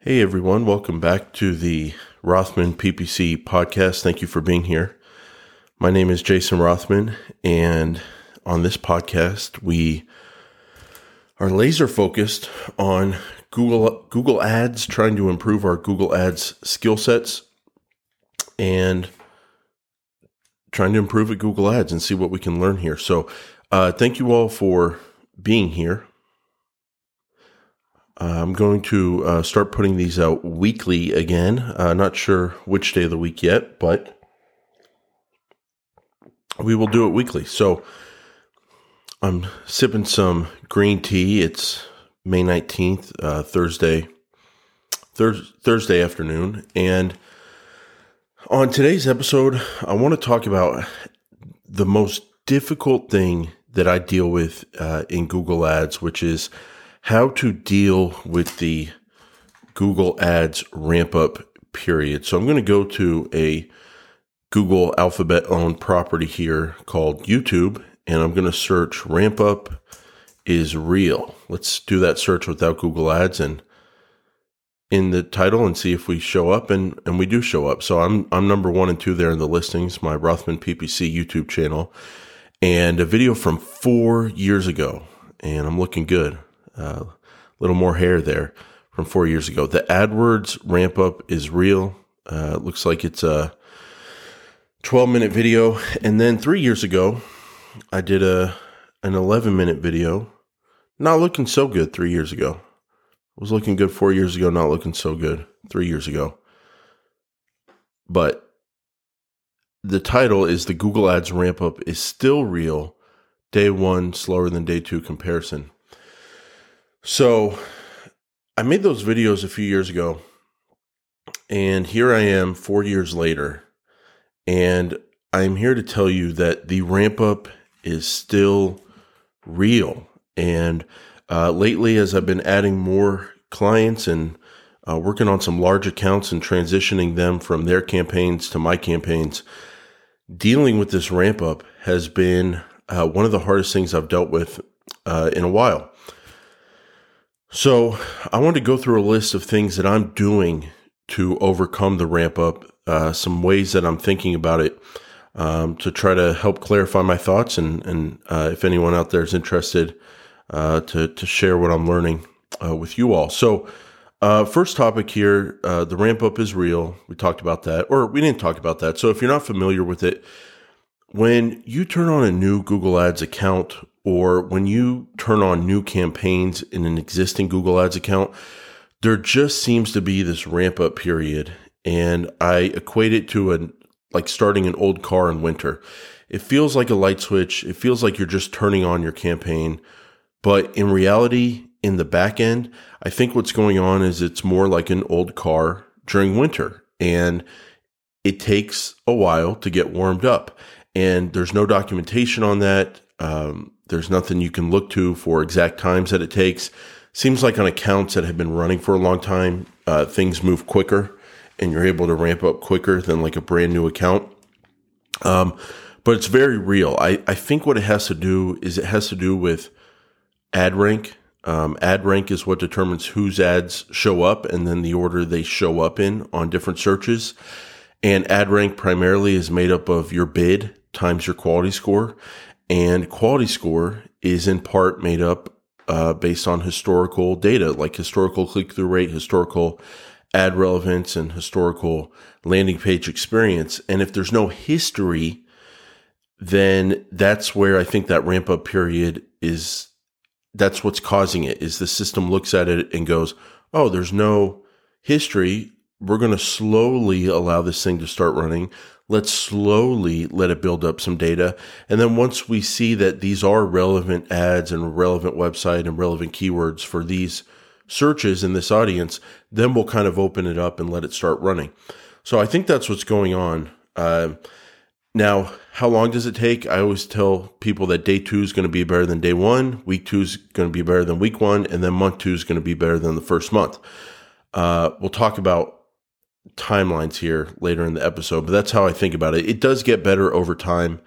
Hey everyone, welcome back to the Rothman PPC podcast. Thank you for being here. My name is Jason Rothman, and on this podcast, we are laser focused on Google Google Ads, trying to improve our Google Ads skill sets, and trying to improve at Google Ads and see what we can learn here. So, uh, thank you all for being here. I'm going to uh, start putting these out weekly again. Uh, not sure which day of the week yet, but we will do it weekly. So I'm sipping some green tea. It's May 19th, uh, Thursday, thir- Thursday afternoon. And on today's episode, I want to talk about the most difficult thing that I deal with uh, in Google Ads, which is how to deal with the Google Ads ramp up period. So I'm going to go to a Google Alphabet owned property here called YouTube, and I'm going to search ramp up is real. Let's do that search without Google Ads and in the title and see if we show up and, and we do show up. So I'm I'm number one and two there in the listings, my Rothman PPC YouTube channel, and a video from four years ago, and I'm looking good a little more hair there from four years ago. The AdWords ramp up is real. Uh, looks like it's a 12 minute video. And then three years ago, I did a an 11 minute video. Not looking so good three years ago. Was looking good four years ago, not looking so good three years ago. But the title is the Google Ads ramp up is still real. Day one slower than day two comparison. So I made those videos a few years ago, and here I am four years later, and I'm here to tell you that the ramp up is still real. And uh, lately, as I've been adding more clients and uh, working on some large accounts and transitioning them from their campaigns to my campaigns, dealing with this ramp up has been uh, one of the hardest things I've dealt with uh, in a while. So I want to go through a list of things that I'm doing to overcome the ramp up, uh, some ways that I'm thinking about it um, to try to help clarify my thoughts. And, and uh, if anyone out there is interested, uh, to, to share what I'm learning uh, with you all. So, uh, first topic here uh, the ramp up is real. We talked about that, or we didn't talk about that. So, if you're not familiar with it, when you turn on a new Google Ads account or when you turn on new campaigns in an existing Google Ads account, there just seems to be this ramp up period. And I equate it to a like starting an old car in winter. It feels like a light switch. It feels like you're just turning on your campaign. But in reality, in the back end, I think what's going on is it's more like an old car during winter. And it takes a while to get warmed up. And there's no documentation on that. Um, there's nothing you can look to for exact times that it takes. Seems like on accounts that have been running for a long time, uh, things move quicker and you're able to ramp up quicker than like a brand new account. Um, but it's very real. I, I think what it has to do is it has to do with ad rank. Um, ad rank is what determines whose ads show up and then the order they show up in on different searches. And ad rank primarily is made up of your bid times your quality score. And quality score is in part made up uh, based on historical data, like historical click through rate, historical ad relevance, and historical landing page experience. And if there's no history, then that's where I think that ramp up period is. That's what's causing it. Is the system looks at it and goes, "Oh, there's no history. We're going to slowly allow this thing to start running. Let's slowly let it build up some data. And then once we see that these are relevant ads and relevant website and relevant keywords for these searches in this audience, then we'll kind of open it up and let it start running. So I think that's what's going on. Uh, now, how long does it take? I always tell people that day two is going to be better than day one, week two is going to be better than week one, and then month two is going to be better than the first month. Uh, we'll talk about timelines here later in the episode, but that's how I think about it. It does get better over time.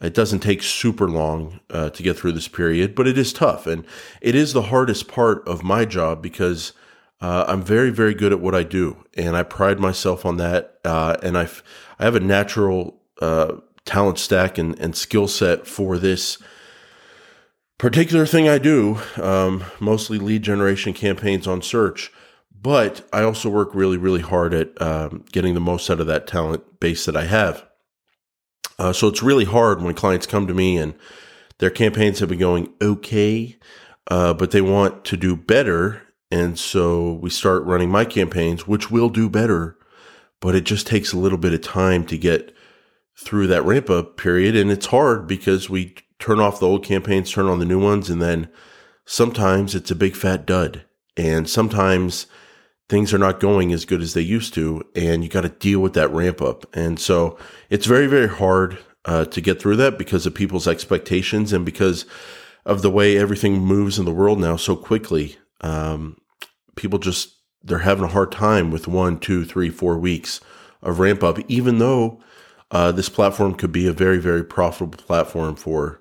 It doesn't take super long uh, to get through this period, but it is tough. And it is the hardest part of my job because uh, I'm very, very good at what I do, and I pride myself on that. Uh, and I, I have a natural uh, talent stack and, and skill set for this particular thing I do. Um, mostly lead generation campaigns on search, but I also work really, really hard at um, getting the most out of that talent base that I have. Uh, so it's really hard when clients come to me and their campaigns have been going okay, uh, but they want to do better and so we start running my campaigns, which will do better, but it just takes a little bit of time to get through that ramp up period. And it's hard because we turn off the old campaigns, turn on the new ones, and then sometimes it's a big fat dud. And sometimes things are not going as good as they used to, and you got to deal with that ramp up. And so it's very, very hard uh, to get through that because of people's expectations and because of the way everything moves in the world now so quickly um, people just they're having a hard time with one, two, three, four weeks of ramp up, even though uh, this platform could be a very, very profitable platform for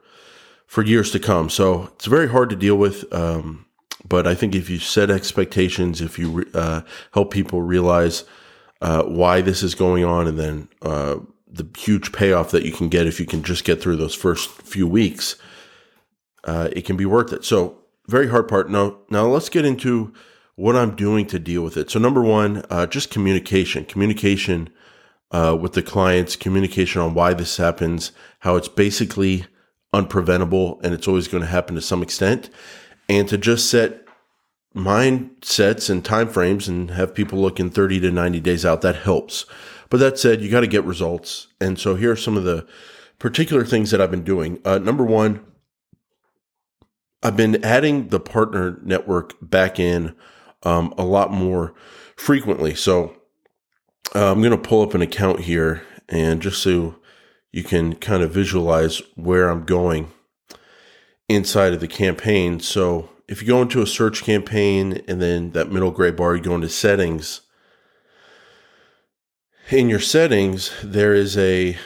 for years to come. So it's very hard to deal with. Um, but I think if you set expectations, if you uh, help people realize uh, why this is going on, and then uh, the huge payoff that you can get if you can just get through those first few weeks, uh, it can be worth it. So very hard part. Now, now let's get into what I'm doing to deal with it. So, number one, uh, just communication, communication uh, with the clients, communication on why this happens, how it's basically unpreventable and it's always going to happen to some extent, and to just set mindsets and timeframes and have people looking 30 to 90 days out. That helps. But that said, you got to get results. And so, here are some of the particular things that I've been doing. Uh, number one, I've been adding the partner network back in um, a lot more frequently. So uh, I'm going to pull up an account here and just so you can kind of visualize where I'm going inside of the campaign. So if you go into a search campaign and then that middle gray bar, you go into settings. In your settings, there is a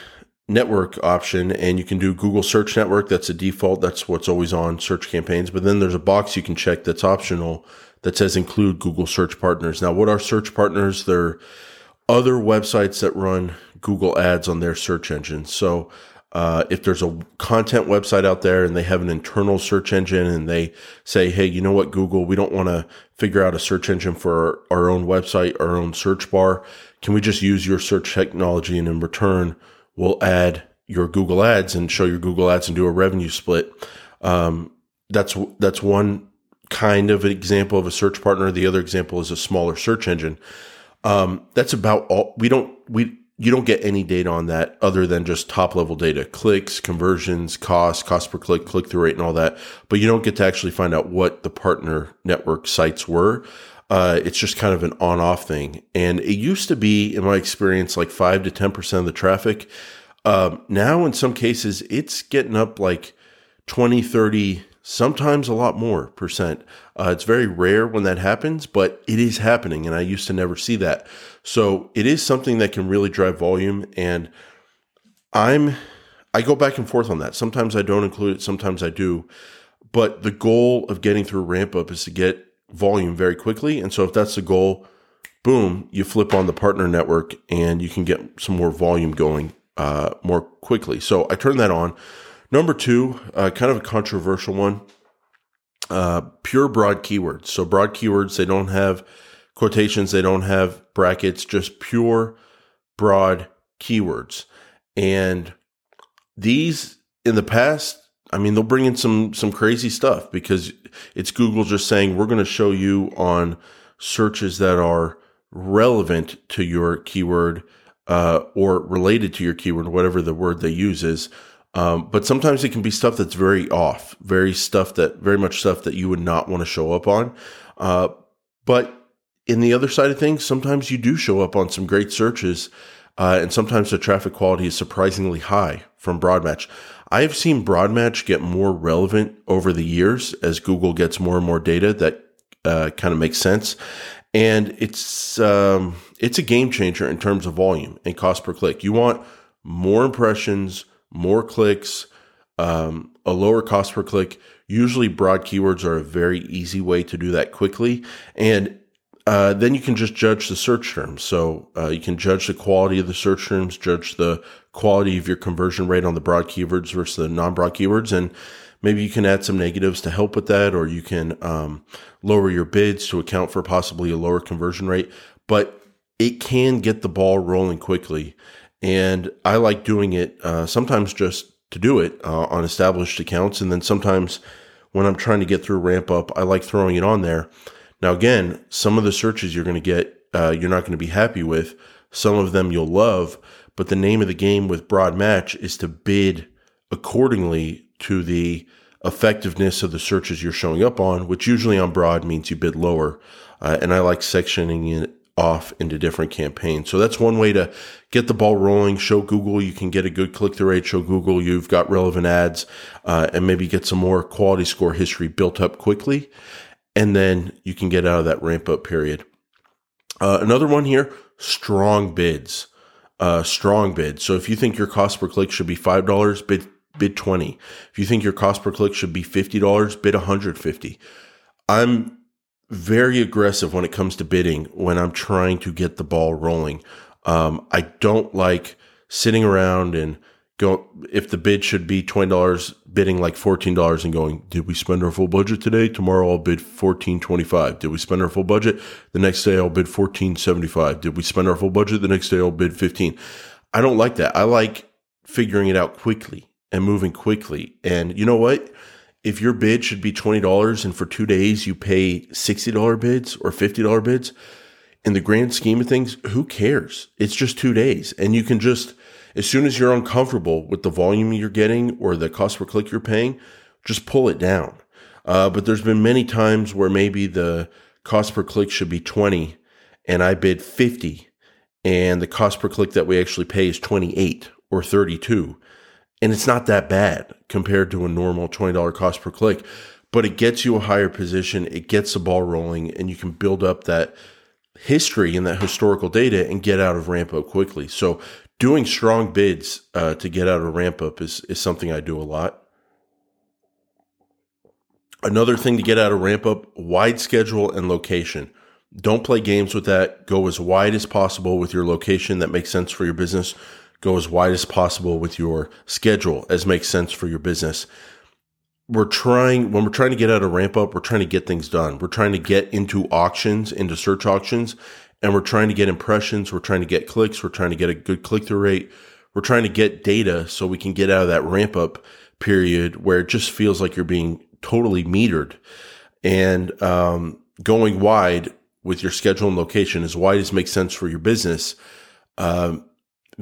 network option and you can do Google Search Network. That's a default. That's what's always on search campaigns. But then there's a box you can check that's optional that says include Google search partners. Now, what are search partners? They're other websites that run Google ads on their search engine. So, uh, if there's a content website out there and they have an internal search engine and they say, Hey, you know what, Google, we don't want to figure out a search engine for our, our own website, our own search bar. Can we just use your search technology? And in return, we'll add your Google ads and show your Google ads and do a revenue split. Um, that's, that's one kind of an example of a search partner. The other example is a smaller search engine. Um, that's about all. We don't we you don't get any data on that other than just top level data, clicks, conversions, cost, cost per click, click through rate, and all that. But you don't get to actually find out what the partner network sites were. Uh, it's just kind of an on off thing. And it used to be, in my experience, like five to 10% of the traffic. Um, now, in some cases, it's getting up like 20, 30, sometimes a lot more percent. Uh, it's very rare when that happens, but it is happening, and I used to never see that. So it is something that can really drive volume, and I'm I go back and forth on that. Sometimes I don't include it, sometimes I do, but the goal of getting through ramp up is to get volume very quickly, and so if that's the goal, boom, you flip on the partner network, and you can get some more volume going uh, more quickly. So I turn that on. Number two, uh, kind of a controversial one, uh, pure broad keywords. So broad keywords, they don't have quotations, they don't have brackets, just pure broad keywords. And these in the past, I mean, they'll bring in some some crazy stuff because it's Google just saying we're going to show you on searches that are relevant to your keyword uh, or related to your keyword, whatever the word they use is. Um, but sometimes it can be stuff that's very off, very stuff that, very much stuff that you would not want to show up on. Uh, but in the other side of things, sometimes you do show up on some great searches, uh, and sometimes the traffic quality is surprisingly high from Broadmatch. I have seen Broadmatch get more relevant over the years as Google gets more and more data that uh, kind of makes sense, and it's um, it's a game changer in terms of volume and cost per click. You want more impressions more clicks, um, a lower cost per click. Usually, broad keywords are a very easy way to do that quickly. And uh, then you can just judge the search terms. So uh, you can judge the quality of the search terms, judge the quality of your conversion rate on the broad keywords versus the non-broad keywords, and maybe you can add some negatives to help with that, or you can um, lower your bids to account for possibly a lower conversion rate. But it can get the ball rolling quickly, and I like doing it uh, sometimes just to do it uh, on established accounts, and then sometimes when I'm trying to get through ramp up, I like throwing it on there now, again, some of the searches you're going to get, uh, you're not going to be happy with. Some of them you'll love, but the name of the game with broad match is to bid accordingly to the effectiveness of the searches you're showing up on, which usually on broad means you bid lower. Uh, and I like sectioning it off into different campaigns. So that's one way to get the ball rolling. Show Google you can get a good click through rate. Show Google you've got relevant ads, uh, and maybe get some more quality score history built up quickly and then you can get out of that ramp up period. Uh, another one here strong bids. Uh, strong bids. So if you think your cost per click should be $5, bid bid 20. If you think your cost per click should be $50, bid 150. I'm very aggressive when it comes to bidding when I'm trying to get the ball rolling. Um, I don't like sitting around and go if the bid should be twenty dollars, bidding like fourteen dollars and going, did we spend our full budget today? Tomorrow I'll bid fourteen twenty five. Did we spend our full budget? The next day I'll bid fourteen seventy five. Did we spend our full budget? The next day I'll bid fifteen. I don't like that. I like figuring it out quickly and moving quickly. And you know what? If your bid should be twenty dollars and for two days you pay sixty dollar bids or fifty dollar bids, in the grand scheme of things, who cares? It's just two days, and you can just as soon as you're uncomfortable with the volume you're getting or the cost per click you're paying, just pull it down. Uh, but there's been many times where maybe the cost per click should be 20 and I bid 50 and the cost per click that we actually pay is 28 or 32. And it's not that bad compared to a normal $20 cost per click, but it gets you a higher position. It gets the ball rolling and you can build up that history and that historical data and get out of ramp up quickly. So doing strong bids uh, to get out of ramp up is, is something I do a lot. Another thing to get out of ramp up wide schedule and location. Don't play games with that. Go as wide as possible with your location that makes sense for your business. Go as wide as possible with your schedule as makes sense for your business. We're trying, when we're trying to get out of ramp up, we're trying to get things done. We're trying to get into auctions, into search auctions, and we're trying to get impressions, we're trying to get clicks, we're trying to get a good click through rate, we're trying to get data so we can get out of that ramp up period where it just feels like you're being totally metered and um, going wide with your schedule and location as wide as makes sense for your business. Um,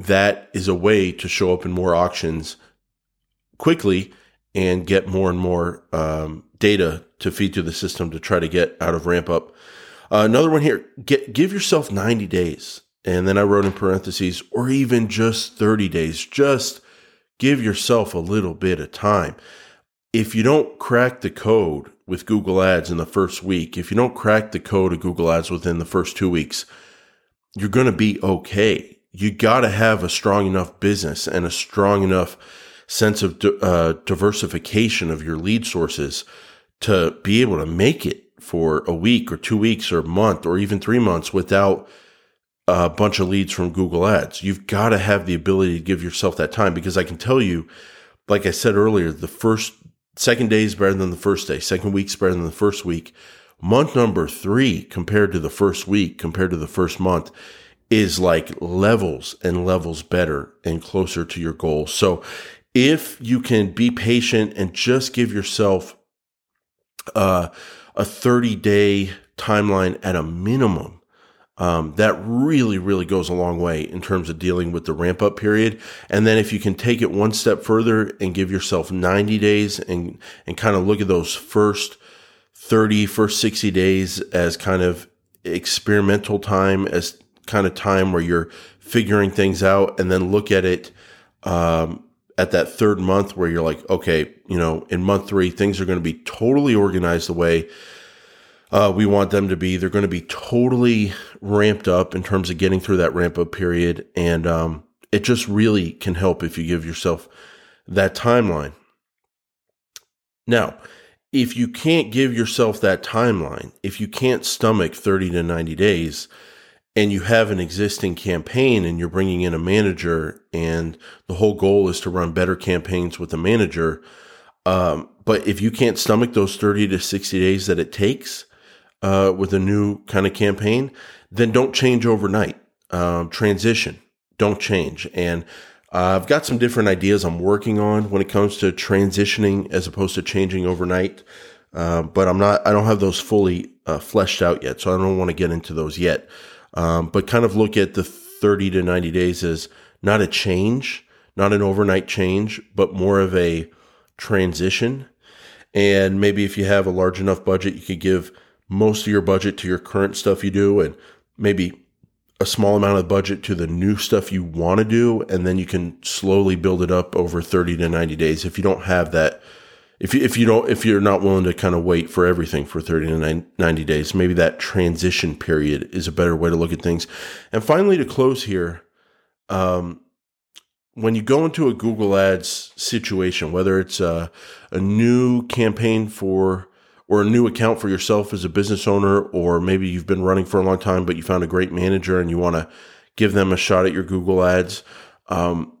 that is a way to show up in more auctions quickly and get more and more um, data to feed to the system to try to get out of ramp up uh, another one here, get, give yourself 90 days. And then I wrote in parentheses, or even just 30 days. Just give yourself a little bit of time. If you don't crack the code with Google Ads in the first week, if you don't crack the code of Google Ads within the first two weeks, you're going to be okay. You got to have a strong enough business and a strong enough sense of uh, diversification of your lead sources to be able to make it for a week or two weeks or a month or even three months without a bunch of leads from Google Ads. You've got to have the ability to give yourself that time because I can tell you, like I said earlier, the first, second day is better than the first day, second week's better than the first week. Month number three compared to the first week, compared to the first month, is like levels and levels better and closer to your goal. So if you can be patient and just give yourself, uh, a 30 day timeline at a minimum. Um, that really, really goes a long way in terms of dealing with the ramp up period. And then if you can take it one step further and give yourself 90 days and, and kind of look at those first 30, first 60 days as kind of experimental time, as kind of time where you're figuring things out and then look at it, um, at that third month where you're like, okay, you know, in month three, things are going to be totally organized the way uh, we want them to be. They're going to be totally ramped up in terms of getting through that ramp up period. And um, it just really can help if you give yourself that timeline. Now, if you can't give yourself that timeline, if you can't stomach 30 to 90 days, and you have an existing campaign and you're bringing in a manager and the whole goal is to run better campaigns with a manager um, but if you can't stomach those 30 to 60 days that it takes uh, with a new kind of campaign then don't change overnight. Um, transition. Don't change. And uh, i've got some different ideas i'm working on when it comes to transitioning as opposed to changing overnight. Uh, but i'm not i don't have those fully uh, fleshed out yet so i don't want to get into those yet um, but kind of look at the 30 to 90 days as not a change, not an overnight change, but more of a transition. And maybe if you have a large enough budget, you could give most of your budget to your current stuff you do and maybe a small amount of budget to the new stuff you want to do. And then you can slowly build it up over 30 to 90 days if you don't have that if you, if you don't if you're not willing to kind of wait for everything for 30 to 90 days maybe that transition period is a better way to look at things. And finally to close here um, when you go into a google ads situation whether it's a, a new campaign for or a new account for yourself as a business owner or maybe you've been running for a long time but you found a great manager and you want to give them a shot at your google ads um,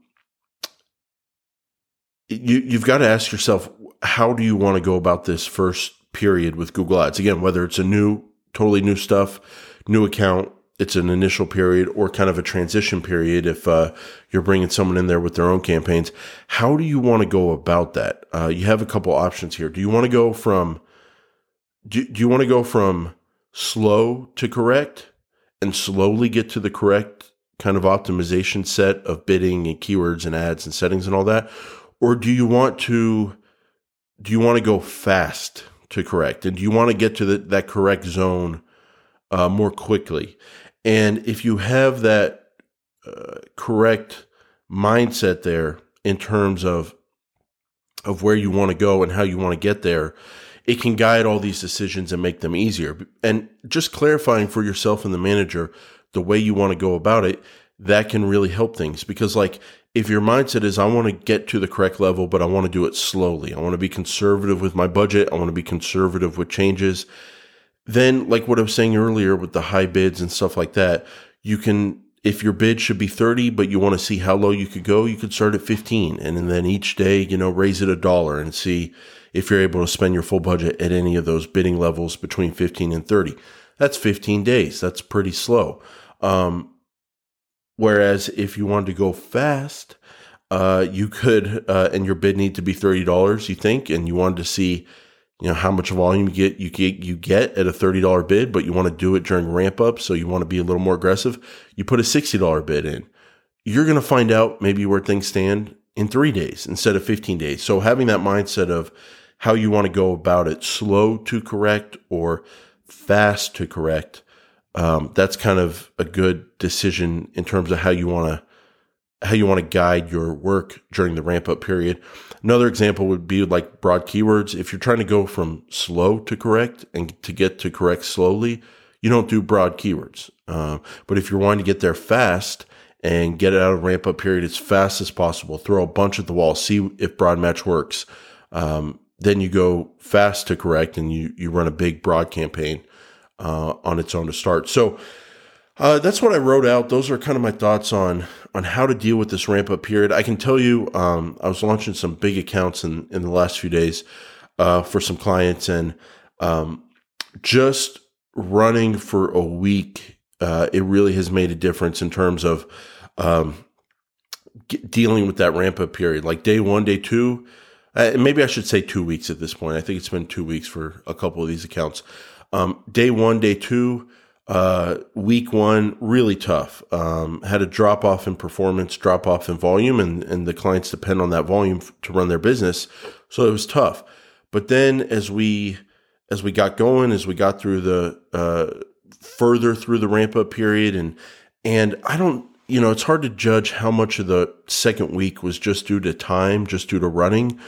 you, you've got to ask yourself how do you want to go about this first period with Google Ads? Again, whether it's a new, totally new stuff, new account, it's an initial period or kind of a transition period if uh, you're bringing someone in there with their own campaigns. How do you want to go about that? Uh, you have a couple options here. Do you want to go from do, do you want to go from slow to correct and slowly get to the correct kind of optimization set of bidding and keywords and ads and settings and all that? Or do you want to do you want to go fast to correct? And do you want to get to the, that correct zone uh, more quickly? And if you have that uh, correct mindset there in terms of of where you want to go and how you want to get there, it can guide all these decisions and make them easier. And just clarifying for yourself and the manager the way you want to go about it, that can really help things because like if your mindset is, I want to get to the correct level, but I want to do it slowly. I want to be conservative with my budget. I want to be conservative with changes. Then, like what I was saying earlier with the high bids and stuff like that, you can, if your bid should be 30, but you want to see how low you could go, you could start at 15. And then each day, you know, raise it a dollar and see if you're able to spend your full budget at any of those bidding levels between 15 and 30. That's 15 days. That's pretty slow. Um, Whereas if you wanted to go fast, uh, you could, uh, and your bid need to be thirty dollars. You think, and you wanted to see, you know, how much volume you get you get you get at a thirty dollar bid, but you want to do it during ramp up, so you want to be a little more aggressive. You put a sixty dollar bid in. You're going to find out maybe where things stand in three days instead of fifteen days. So having that mindset of how you want to go about it, slow to correct or fast to correct um, that's kind of a good decision in terms of how you want to how you want to guide your work during the ramp up period. Another example would be like broad keywords. If you're trying to go from slow to correct and to get to correct slowly, you don't do broad keywords. Uh, but if you're wanting to get there fast and get it out of ramp up period as fast as possible, throw a bunch at the wall, see if broad match works. Um, then you go fast to correct and you, you run a big broad campaign uh, on its own to start. So uh, that's what I wrote out. Those are kind of my thoughts on on how to deal with this ramp up period. I can tell you, um, I was launching some big accounts in in the last few days uh, for some clients, and um, just running for a week, uh, it really has made a difference in terms of um, dealing with that ramp up period. Like day one, day two. Uh, maybe I should say two weeks at this point. I think it's been two weeks for a couple of these accounts. Um, day one, day two, uh, week one, really tough. Um, had a drop off in performance, drop off in volume, and, and the clients depend on that volume to run their business. So it was tough. But then as we as we got going, as we got through the uh, further through the ramp up period, and and I don't, you know, it's hard to judge how much of the second week was just due to time, just due to running,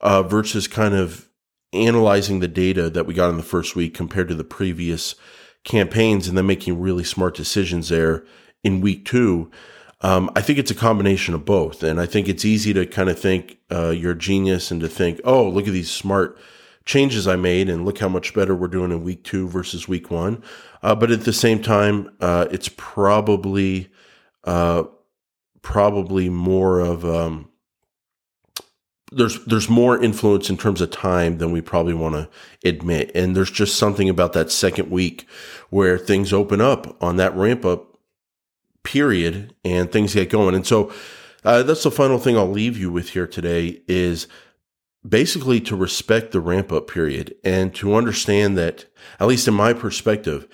uh, versus kind of analyzing the data that we got in the first week compared to the previous campaigns and then making really smart decisions there in week two. Um, I think it's a combination of both. And I think it's easy to kind of think uh, you're a genius and to think, oh, look at these smart changes I made and look how much better we're doing in week two versus week one. Uh, but at the same time, uh, it's probably uh, probably more of um, there's there's more influence in terms of time than we probably want to admit, and there's just something about that second week where things open up on that ramp up period and things get going, and so. Uh, that's the final thing I'll leave you with here today is basically to respect the ramp up period and to understand that, at least in my perspective,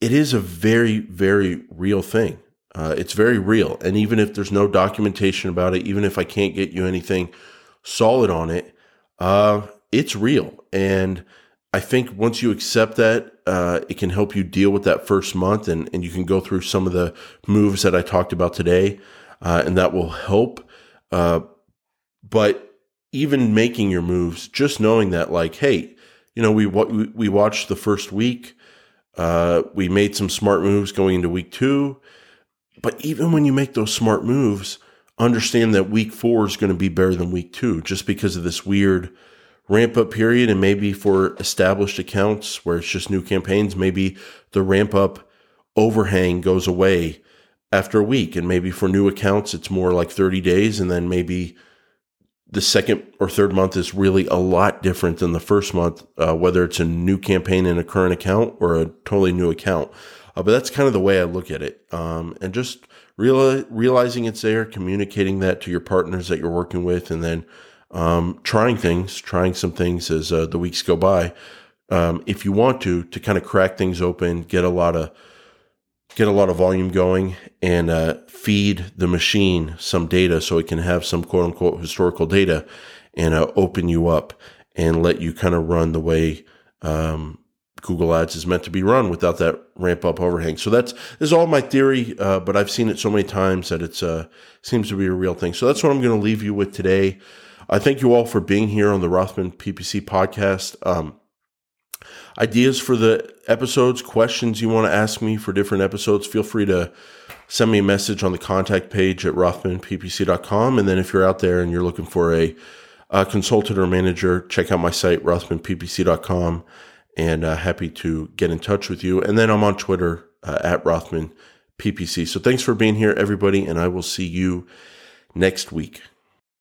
it is a very, very real thing. Uh, it's very real. And even if there's no documentation about it, even if I can't get you anything solid on it, uh, it's real. And I think once you accept that, uh, it can help you deal with that first month and, and you can go through some of the moves that I talked about today. Uh, and that will help. Uh, but even making your moves, just knowing that, like, hey, you know, we we watched the first week, uh, we made some smart moves going into week two, but even when you make those smart moves, understand that week four is going to be better than week two, just because of this weird ramp up period, and maybe for established accounts where it's just new campaigns, maybe the ramp up overhang goes away after a week, and maybe for new accounts it's more like thirty days, and then maybe the second or third month is really a lot different than the first month, uh, whether it's a new campaign in a current account or a totally new account. Uh, but that's kind of the way I look at it. Um, and just real, realizing it's there, communicating that to your partners that you're working with, and then um, trying things, trying some things as uh, the weeks go by. Um, if you want to, to kind of crack things open, get a lot of get a lot of volume going and uh, feed the machine some data so it can have some quote unquote historical data and uh, open you up and let you kind of run the way um, Google Ads is meant to be run without that ramp up overhang. So that's is all my theory, uh, but I've seen it so many times that it's uh, seems to be a real thing. So that's what I'm going to leave you with today. I thank you all for being here on the Rothman PPC podcast. Um, ideas for the episodes, questions you want to ask me for different episodes, feel free to send me a message on the contact page at rothmanppc.com. And then if you're out there and you're looking for a, a consultant or manager, check out my site, rothmanppc.com, and uh, happy to get in touch with you. And then I'm on Twitter uh, at rothmanppc. So thanks for being here, everybody, and I will see you next week.